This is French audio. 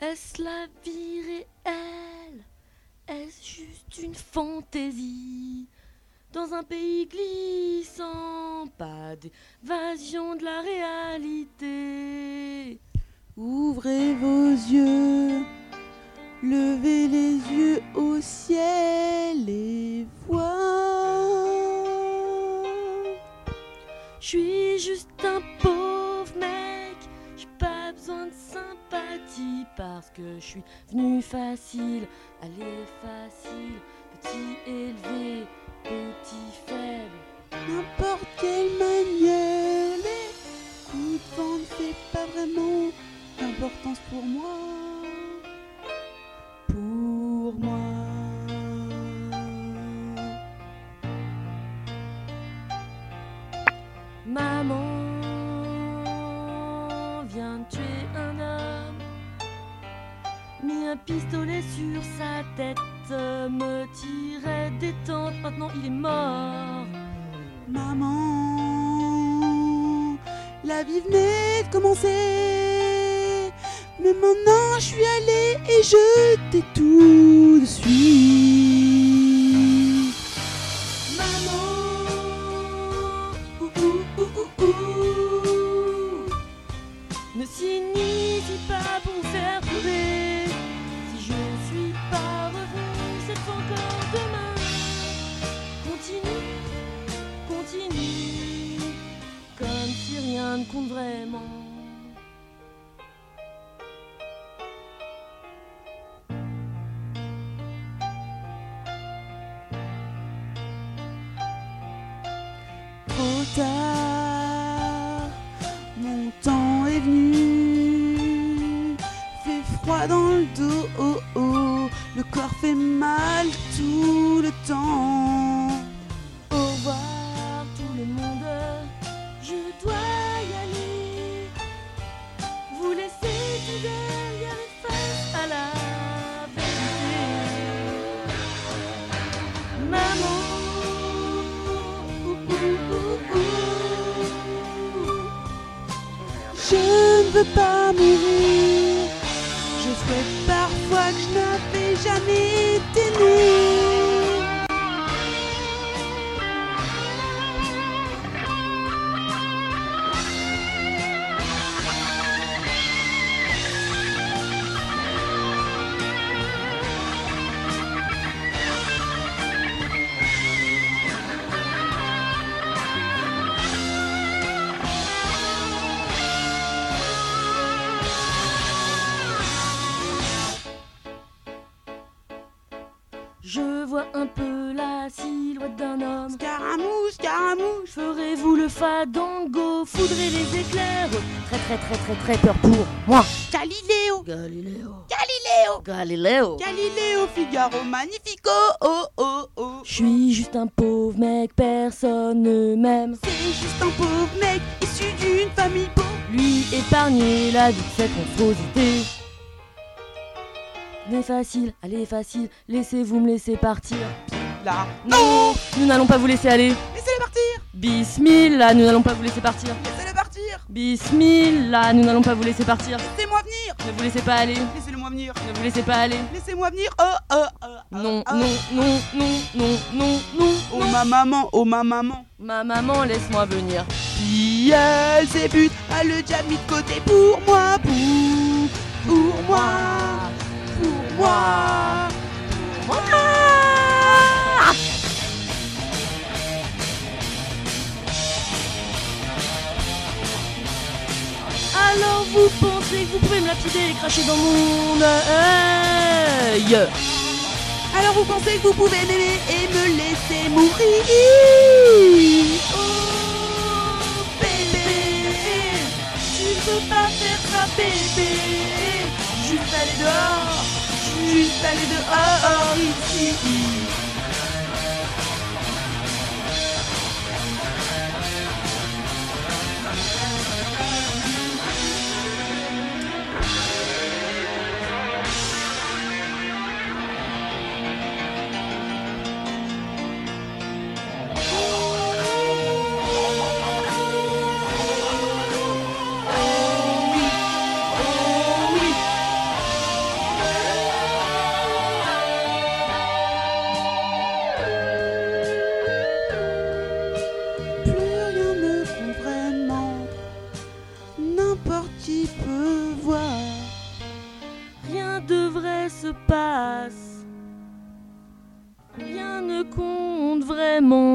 Est-ce la vie réelle? Est-ce juste une fantaisie? Dans un pays glissant, pas d'évasion de la réalité. Ouvrez vos yeux, levez les yeux au ciel et voir. Je suis juste un pauvre parce que je suis venu facile, allez facile, petit élevé, petit faible. N'importe quelle manière, les coups de vent ne fait pas vraiment d'importance pour moi. Pour moi. Maman pistolet sur sa tête, me tirait des tentes, maintenant il est mort. Maman, la vie venait de commencer. Mais maintenant je suis allée et je t'ai tout de suite. Ne compte vraiment. Tard, mon temps est venu. Fait froid dans le dos, oh oh, le corps fait mal tout le temps. Pas mourir. Je souhaite parfois que je n'avais jamais été né. Je vois un peu la silhouette d'un homme. Scaramouche, scaramouche. Ferez-vous le fadango, foudrez les éclairs. Très très très très très peur pour moi. Galiléo, Galiléo Galiléo, Galiléo Galiléo, Figaro, Magnifico, oh oh oh. Je suis juste un pauvre mec, personne ne m'aime. C'est juste un pauvre mec issu d'une famille pauvre. Lui épargner la vie de cette monstruosité Venez facile, allez facile, laissez-vous me laisser partir Là, Non Nous n'allons pas vous laisser aller laissez-le partir, Bismillah, nous n'allons pas vous laisser partir laissez-le partir. Bismillah, nous n'allons pas vous laisser partir Laissez-moi venir, Ne vous laissez pas aller laissez-le-moi venir. Ne vous laissez pas aller Laissez-moi venir, oh oh oh. oh, Non, oh. non, non, non, non, non, non, Oh non. ma maman, oh ma maman. Ma maman, laisse-moi venir. Puis elle zébute, elle le déjà mis de côté pour moi, pour, vous pensez que vous pouvez me lapider et cracher dans mon œil Alors vous pensez que vous pouvez m'aimer et me laisser mourir Oh bébé, tu ne peux pas faire ça bébé. Juste aller dehors, juste aller dehors ici de vrai se passe, rien ne compte vraiment.